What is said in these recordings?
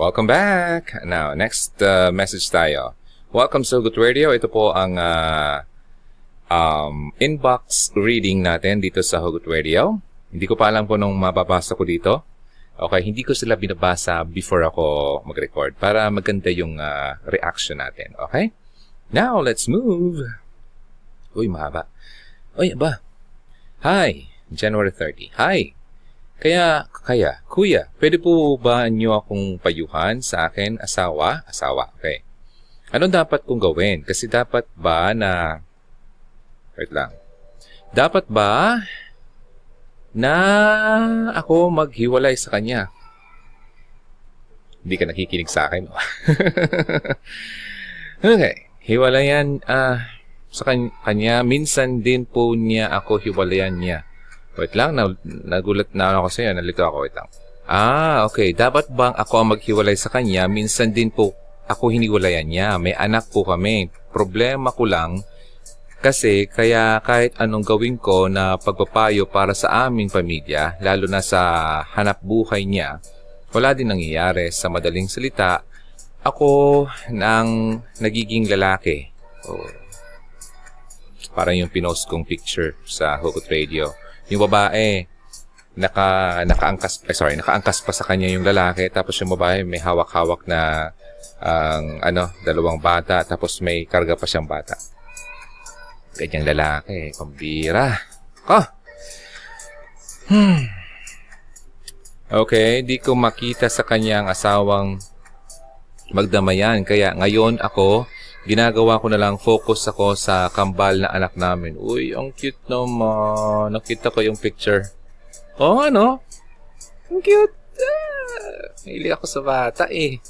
Welcome back! Now, next uh, message tayo. Welcome sa Good Radio. Ito po ang uh, um, inbox reading natin dito sa Hugot Radio. Hindi ko pa alam po nung mababasa ko dito. Okay, hindi ko sila binabasa before ako mag-record para maganda yung uh, reaction natin. Okay? Now, let's move. Uy, mahaba. Uy, aba. Hi, January 30. Hi. Kaya, kaya, kuya, pwede po ba niyo akong payuhan sa akin, asawa? Asawa, okay. Ano dapat kong gawin? Kasi dapat ba na... Wait lang. Dapat ba na ako maghiwalay sa kanya? Hindi ka nakikinig sa akin. okay. Hiwalayan uh, sa kanya. Minsan din po niya ako hiwalayan niya. Wait lang, nagulat na ako sa iyo. Nalito ako, wait lang. Ah, okay. Dapat bang ako ang maghiwalay sa kanya? Minsan din po ako hiniwalayan niya. May anak po kami. Problema ko lang kasi kaya kahit anong gawin ko na pagpapayo para sa aming pamilya, lalo na sa hanap buhay niya, wala din nangyayari. Sa madaling salita, ako nang nagiging lalaki. Oh, parang yung pinost kong picture sa Hugot Radio yung babae, naka, nakaangkas, eh, sorry, nakaangkas pa sa kanya yung lalaki, tapos yung babae may hawak-hawak na ang um, ano, dalawang bata, tapos may karga pa siyang bata. Ganyang lalaki, pambira. Oh! Hmm. Okay, di ko makita sa kanyang asawang magdamayan. Kaya ngayon ako, ginagawa ko na lang focus ako sa kambal na anak namin. Uy, ang cute naman. Nakita ko yung picture. Oh, ano? Ang cute. Ah, Mahilig ako sa bata eh.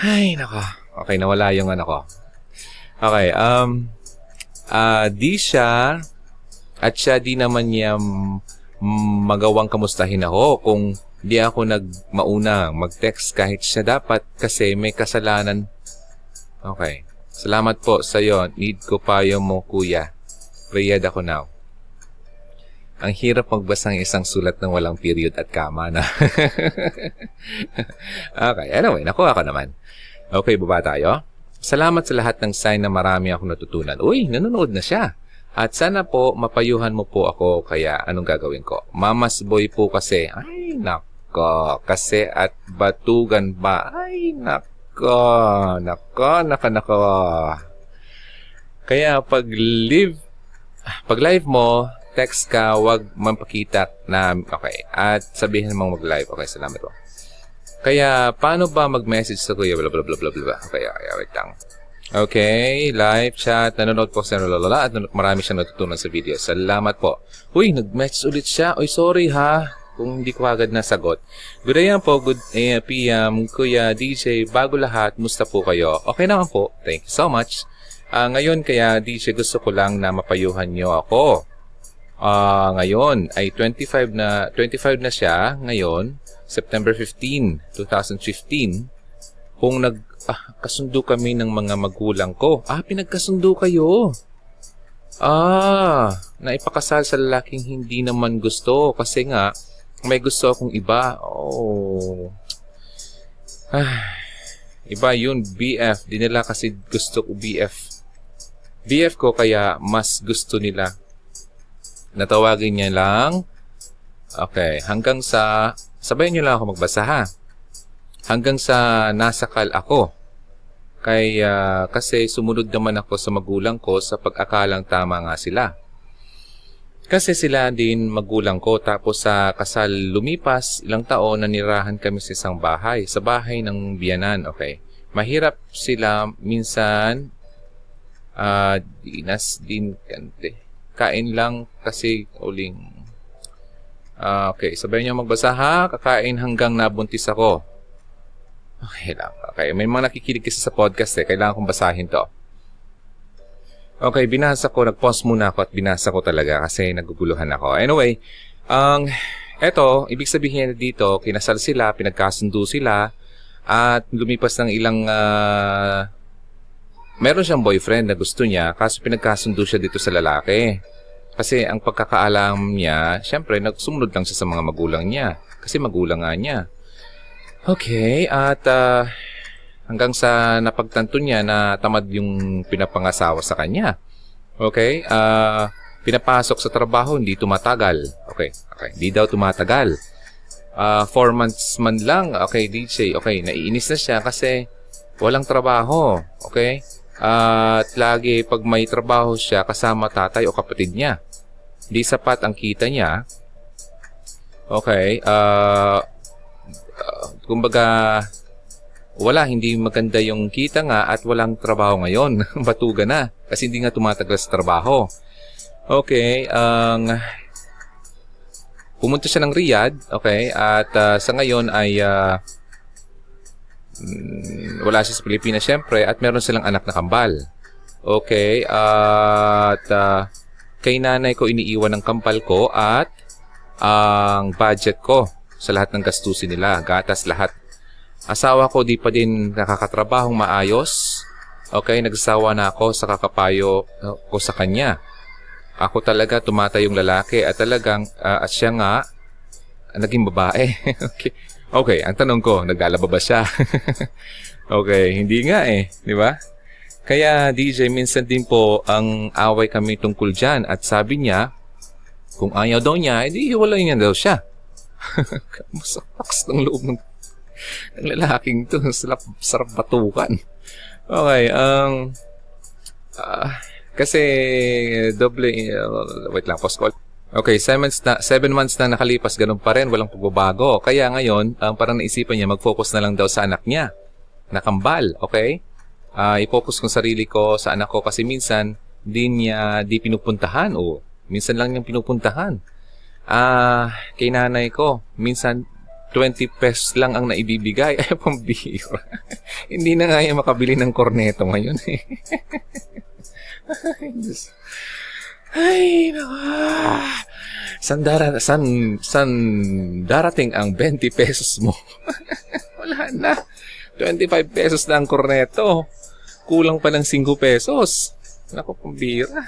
Ay, nako. Okay, nawala yung ano ko. Okay, um, uh, di siya at siya di naman niya magawang kamustahin ako kung di ako nagmauna mag-text kahit siya dapat kasi may kasalanan Okay. Salamat po sa iyo. Need ko pa yung mo, kuya. Riyad ako now. Ang hirap magbasa ng isang sulat ng walang period at kama na. okay. Anyway, nakuha ko naman. Okay, baba tayo. Salamat sa lahat ng sign na marami akong natutunan. Uy, nanonood na siya. At sana po, mapayuhan mo po ako kaya anong gagawin ko? Mamas boy po kasi. Ay, nako. Kasi at batugan ba? Ay, nako Nako, nako, nako, nako. Kaya pag live, pag live mo, text ka, wag mampakita na, okay, at sabihin mong mag-live. Okay, salamat po. Kaya, paano ba mag-message sa kuya? Blah, blah, blah, blah, blah. Okay, okay, wait lang. Okay, live chat, nanonood po sa lalala at marami siyang natutunan sa video. Salamat po. Uy, nag-message ulit siya. Uy, sorry ha kung hindi ko agad nasagot. Good day po, good eh, PM, Kuya DJ, bago lahat, musta po kayo? Okay naman po, thank you so much. Uh, ngayon kaya DJ gusto ko lang na mapayuhan nyo ako. Uh, ngayon ay 25 na 25 na siya ngayon, September 15, 2015. Kung nag ah, kasundo kami ng mga magulang ko. Ah, pinagkasundo kayo. Ah, naipakasal sa lalaking hindi naman gusto kasi nga may gusto akong iba. Oh. Ah, iba yun, BF. Di nila kasi gusto ko BF. BF ko kaya mas gusto nila. Natawagin niya lang. Okay, hanggang sa... Sabayan niyo lang ako magbasa ha. Hanggang sa nasakal ako. Kaya kasi sumunod naman ako sa magulang ko sa pag-akalang tama nga sila. Kasi sila din magulang ko tapos sa kasal lumipas ilang taon nanirahan kami sa isang bahay, sa bahay ng biyanan, okay. Mahirap sila minsan uh, dinas din kante. Kain lang kasi uling uh, okay, sabayan niyo magbasa ha, kakain hanggang nabuntis ako. Okay lang. Okay, may mga nakikinig kasi sa podcast eh, kailangan kong basahin to. Okay, binasa ko. Nag-pause muna ako at binasa ko talaga kasi naguguluhan ako. Anyway, ang um, eto, ibig sabihin dito, kinasal sila, pinagkasundo sila, at lumipas ng ilang uh, meron siyang boyfriend na gusto niya kaso pinagkasundo siya dito sa lalaki. Kasi ang pagkakaalam niya, syempre, nagsumunod lang siya sa mga magulang niya. Kasi magulang nga niya. Okay, at uh, hanggang sa napagtanto niya na tamad yung pinapangasawa sa kanya. Okay, uh, pinapasok sa trabaho, hindi tumatagal. Okay, okay, hindi daw tumatagal. Uh, four months man lang, okay, DJ, okay, naiinis na siya kasi walang trabaho. Okay, uh, at lagi pag may trabaho siya kasama tatay o kapatid niya. Hindi sapat ang kita niya. Okay, uh, uh, kumbaga, wala, hindi maganda yung kita nga at walang trabaho ngayon. Batuga na. Kasi hindi nga tumatagal sa trabaho. Okay, ang... Um, pumunta siya ng Riyadh, okay, at uh, sa ngayon ay uh, wala siya sa Pilipinas syempre at meron silang anak na kambal. Okay, uh, at uh, kay nanay ko iniiwan ng kambal ko at ang budget ko sa lahat ng gastusin nila, gatas lahat. Asawa ko di pa din nakakatrabahong maayos. Okay, nagsawa na ako sa kakapayo uh, ko sa kanya. Ako talaga tumatay yung lalaki at talagang uh, at siya nga naging babae. okay. Okay, ang tanong ko, naglalaba ba siya? okay, hindi nga eh, di ba? Kaya DJ, minsan din po ang away kami tungkol dyan at sabi niya, kung ayaw daw niya, edi hiwalay niya daw siya. Masaks ng loob ng, ng lalaking to. Sarap, sarap batukan. Okay, ang... Um, uh, kasi doble... Uh, wait lang, post call. Okay, seven months, na, seven months na nakalipas, ganun pa rin, walang pagbabago. Kaya ngayon, um, parang naisipan niya, mag-focus na lang daw sa anak niya. Nakambal, okay? Uh, i-focus kong sarili ko sa anak ko kasi minsan, di niya, di pinupuntahan o minsan lang niyang pinupuntahan. Ah, kay nanay ko, minsan 20 pesos lang ang naibibigay. Ay, pambihira. Hindi na nga yung makabili ng korneto ngayon eh. Ay, naka. San, dara, san, san darating ang 20 pesos mo? Wala na. 25 pesos na ang korneto. Kulang pa ng 5 pesos. Naku, pambira.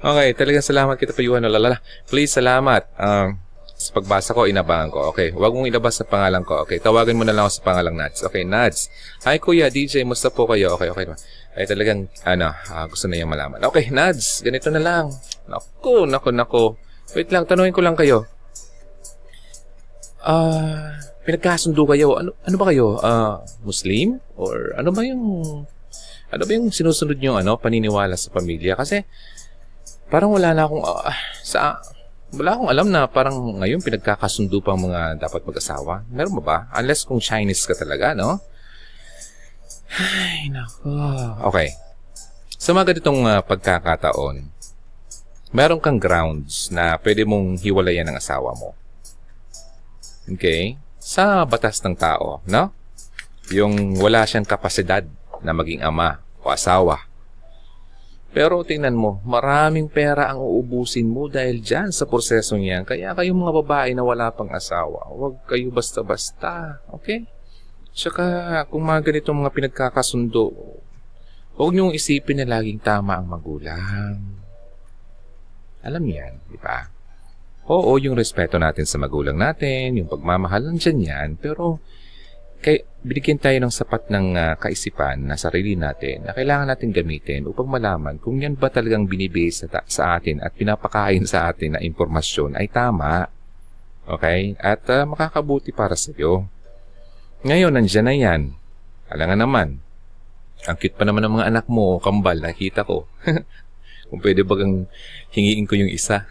Okay, talagang salamat kita pa, Yuhan. Lalala. Please, salamat. Um, sa pagbasa ko, inabangan ko. Okay, huwag mong ilabas sa pangalan ko. Okay, tawagan mo na lang ako sa pangalang Nads. Okay, Nads. Hi, Kuya, DJ, musta po kayo? Okay, okay. Ay, talagang, ano, uh, gusto na yung malaman. Okay, Nads, ganito na lang. Naku, naku, naku. Wait lang, tanungin ko lang kayo. Ah, uh, pinagkasundo kayo. Ano, ano ba kayo? Uh, Muslim? Or ano ba yung, ano ba yung sinusunod nyo, ano, paniniwala sa pamilya? Kasi, parang wala na akong, uh, sa, wala akong alam na parang ngayon pinagkakasundo pa mga dapat mag-asawa. Meron ba ba? Unless kung Chinese ka talaga, no? Ay, nako. Okay. Sa mga ganitong uh, pagkakataon, meron kang grounds na pwede mong hiwalayan ng asawa mo. Okay? Sa batas ng tao, no? Yung wala siyang kapasidad na maging ama o asawa pero tingnan mo, maraming pera ang uubusin mo dahil dyan sa prosesong yan. Kaya kayong mga babae na wala pang asawa, huwag kayo basta-basta. Okay? Tsaka kung mga ganitong mga pinagkakasundo, huwag niyong isipin na laging tama ang magulang. Alam yan, di ba? Oo, yung respeto natin sa magulang natin, yung pagmamahal, nandiyan yan. Pero kay, binigyan tayo ng sapat ng uh, kaisipan na sarili natin na kailangan natin gamitin upang malaman kung yan ba talagang binibigay sa, sa atin at pinapakain sa atin na impormasyon ay tama. Okay? At uh, makakabuti para sa iyo. Ngayon, nandiyan na yan. Alangan naman. Ang cute pa naman ng mga anak mo, kambal, nakita ko. kung pwede bagang hingiin ko yung isa.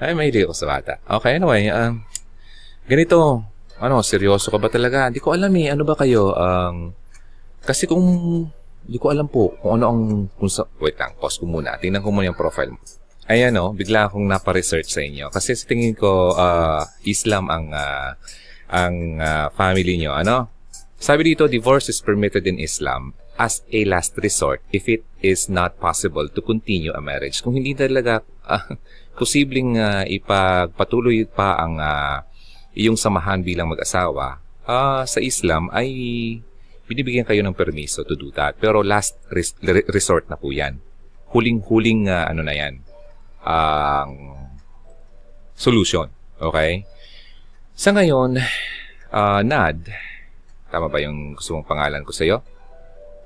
ay, may ko sa bata. Okay, anyway, uh, ganito, ano, seryoso ka ba talaga? Hindi ko alam eh. Ano ba kayo? Um, kasi kung, hindi ko alam po kung ano ang, kung sa, wait lang, pause ko muna. Tingnan ko muna yung profile mo. Ayan o, oh, bigla akong napa-research sa inyo. Kasi sa tingin ko, uh, Islam ang, uh, ang uh, family nyo. Ano? Sabi dito, divorce is permitted in Islam as a last resort if it is not possible to continue a marriage. Kung hindi talaga uh, posibleng uh, ipagpatuloy pa ang uh, iyong samahan bilang mag-asawa, uh, sa Islam ay binibigyan kayo ng permiso to do that. Pero last res- resort na po yan. Huling-huling uh, ano na yan. Ang uh, solution. Okay? Sa ngayon, uh, Nad, tama ba yung gusto mong pangalan ko sa'yo?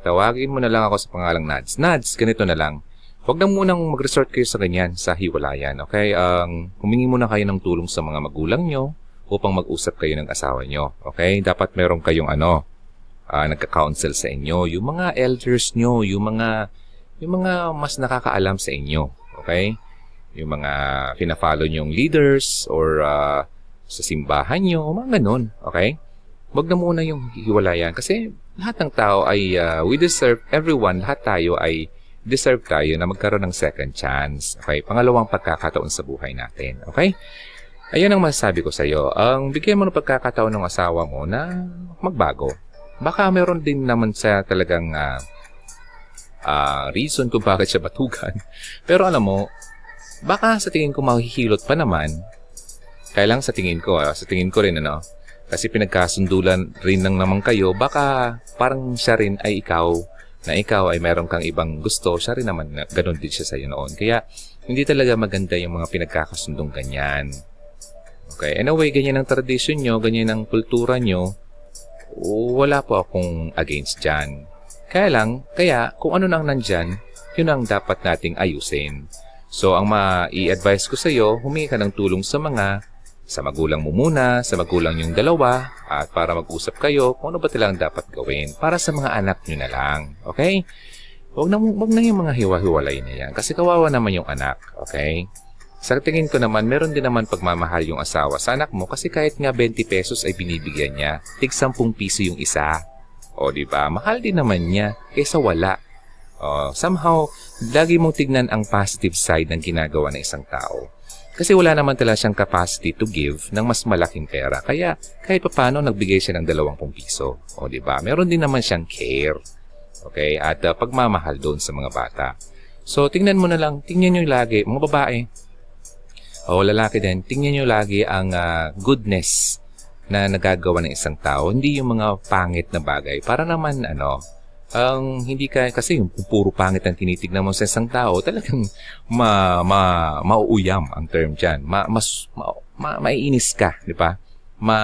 Tawagin mo na lang ako sa pangalang Nads. Nads, ganito na lang. Huwag na munang mag-resort kayo sa ganyan, sa hiwalayan, okay? Ang um, humingi muna kayo ng tulong sa mga magulang nyo upang mag-usap kayo ng asawa nyo, okay? Dapat meron kayong ano, uh, nagka-counsel sa inyo, yung mga elders nyo, yung mga, yung mga mas nakakaalam sa inyo, okay? Yung mga pina-follow nyong leaders or uh, sa simbahan nyo, mga ganun, okay? Huwag na muna yung hiwalayan kasi lahat ng tao ay uh, we deserve, everyone, lahat tayo ay deserve tayo na magkaroon ng second chance. Okay? Pangalawang pagkakataon sa buhay natin. Okay? Ayun ang masasabi ko sa iyo. Ang bigyan mo ng pagkakataon ng asawa mo na magbago. Baka meron din naman sa talagang uh, uh, reason kung bakit siya batugan. Pero alam mo, baka sa tingin ko mahihilot pa naman. Kaya lang sa tingin ko, uh, sa tingin ko rin ano, kasi pinagkasundulan rin lang naman kayo, baka parang siya rin ay ikaw na ikaw ay meron kang ibang gusto, siya rin naman na ganun din siya sa iyo noon. Kaya, hindi talaga maganda yung mga pinagkakasundong ganyan. Okay, anyway, ganyan ang tradisyon nyo, ganyan ang kultura nyo, wala po akong against dyan. Kaya lang, kaya kung ano nang nandyan, yun ang dapat nating ayusin. So, ang ma-i-advise ko sa iyo, humingi ka ng tulong sa mga sa magulang mo muna, sa magulang yung dalawa, at para mag-usap kayo kung ano ba talagang dapat gawin para sa mga anak nyo na lang. Okay? Huwag na, huwag na yung mga hiwa-hiwalay na yan kasi kawawa naman yung anak. Okay? Sa tingin ko naman, meron din naman pagmamahal yung asawa sa anak mo kasi kahit nga 20 pesos ay binibigyan niya, tig 10 piso yung isa. O, di ba? Mahal din naman niya kaysa wala. O, somehow, lagi mong tignan ang positive side ng ginagawa ng isang tao. Kasi wala naman talaga siyang capacity to give ng mas malaking pera. Kaya kahit pa paano nagbigay siya ng 20 piso. O di ba? Meron din naman siyang care. Okay? At uh, pagmamahal doon sa mga bata. So tingnan mo na lang, tingnan niyo lagi, mga babae, o lalaki din, tingnan niyo lagi ang uh, goodness na nagagawa ng isang tao, hindi yung mga pangit na bagay. Para naman, ano, ang hindi ka kasi yung puro pangit ang tinitignan mo sa isang tao, talagang ma, ma, mauuyam ang term diyan. Ma, mas ma, ma, maiinis ka, di ba? Ma,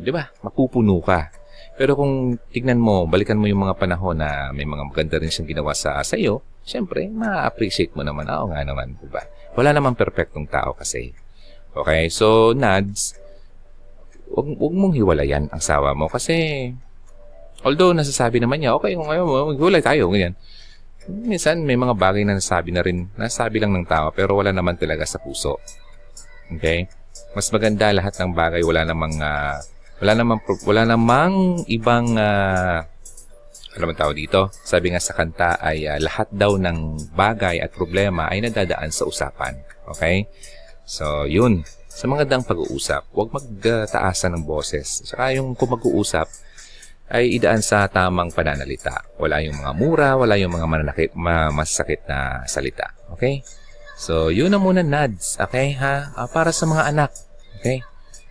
di ba? Mapupuno ka. Pero kung tignan mo, balikan mo yung mga panahon na may mga maganda rin siyang ginawa sa sa iyo, syempre, ma-appreciate mo naman. Oo nga naman, di ba? Wala namang perfectong tao kasi. Okay, so Nads, wag, wag mong hiwalayan ang sawa mo kasi Although nasasabi naman niya, okay, kung ayaw mo, maghulay tayo, ganyan. Minsan may mga bagay na nasabi na rin, nasabi lang ng tao, pero wala naman talaga sa puso. Okay? Mas maganda lahat ng bagay, wala namang, uh, wala namang, wala namang ibang, uh, ano man tao dito? Sabi nga sa kanta ay uh, lahat daw ng bagay at problema ay nadadaan sa usapan. Okay? So, yun. Sa mga dang pag-uusap, huwag magtaasan ng boses. Saka yung kung mag-uusap, ay idaan sa tamang pananalita. Wala yung mga mura, wala yung mga mananakit, ma masakit na salita. Okay? So, yun na muna, Nads. Okay, ha? Uh, para sa mga anak. Okay?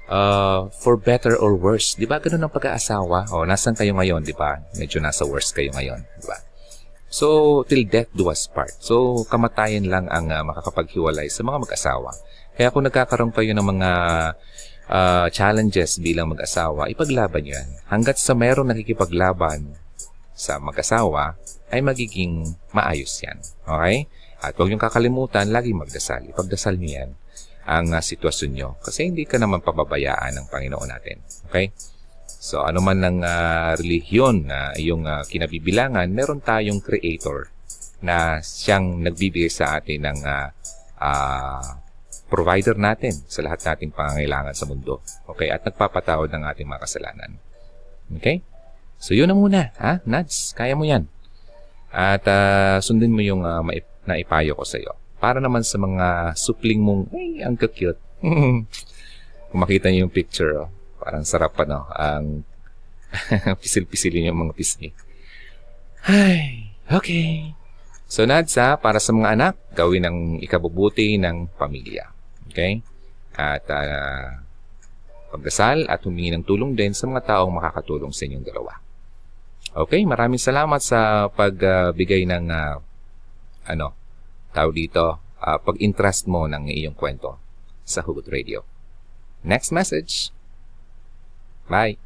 Uh, for better or worse. Di ba ganun ang pag-aasawa? O, nasan kayo ngayon, di ba? Medyo nasa worst kayo ngayon. Di ba? So, till death do us part. So, kamatayan lang ang uh, makakapaghiwalay sa mga mag-asawa. Kaya kung nagkakaroon kayo ng mga uh, challenges bilang mag-asawa, ipaglaban yan. Hanggat sa mayroong nakikipaglaban sa mag-asawa, ay magiging maayos yan. Okay? At huwag niyong kakalimutan, lagi magdasal. Ipagdasal niyo yan ang uh, sitwasyon niyo. Kasi hindi ka naman pababayaan ng Panginoon natin. Okay? So, ano man ng uh, relihiyon na iyong uh, kinabibilangan, meron tayong creator na siyang nagbibigay sa atin ng uh, uh, provider natin sa lahat nating pangangailangan sa mundo. Okay? At nagpapatawad ng ating mga kasalanan. Okay? So, yun na muna. Ha? Nads, kaya mo yan. At uh, sundin mo yung uh, maip- naipayo ko sa iyo. Para naman sa mga supling mong, ay, ang cute. Kung makita niyo yung picture, oh, parang sarap pa, no? Ang pisil-pisilin yung mga pisngi. Ay, okay. So, Nads, ha, para sa mga anak, gawin ang ikabubuti ng pamilya. Okay? At uh, pagdasal at humingi ng tulong din sa mga taong makakatulong sa inyong dalawa. Okay, maraming salamat sa pagbigay uh, ng uh, ano, tao dito, uh, pag-interest mo ng iyong kwento sa Hugot Radio. Next message. Bye.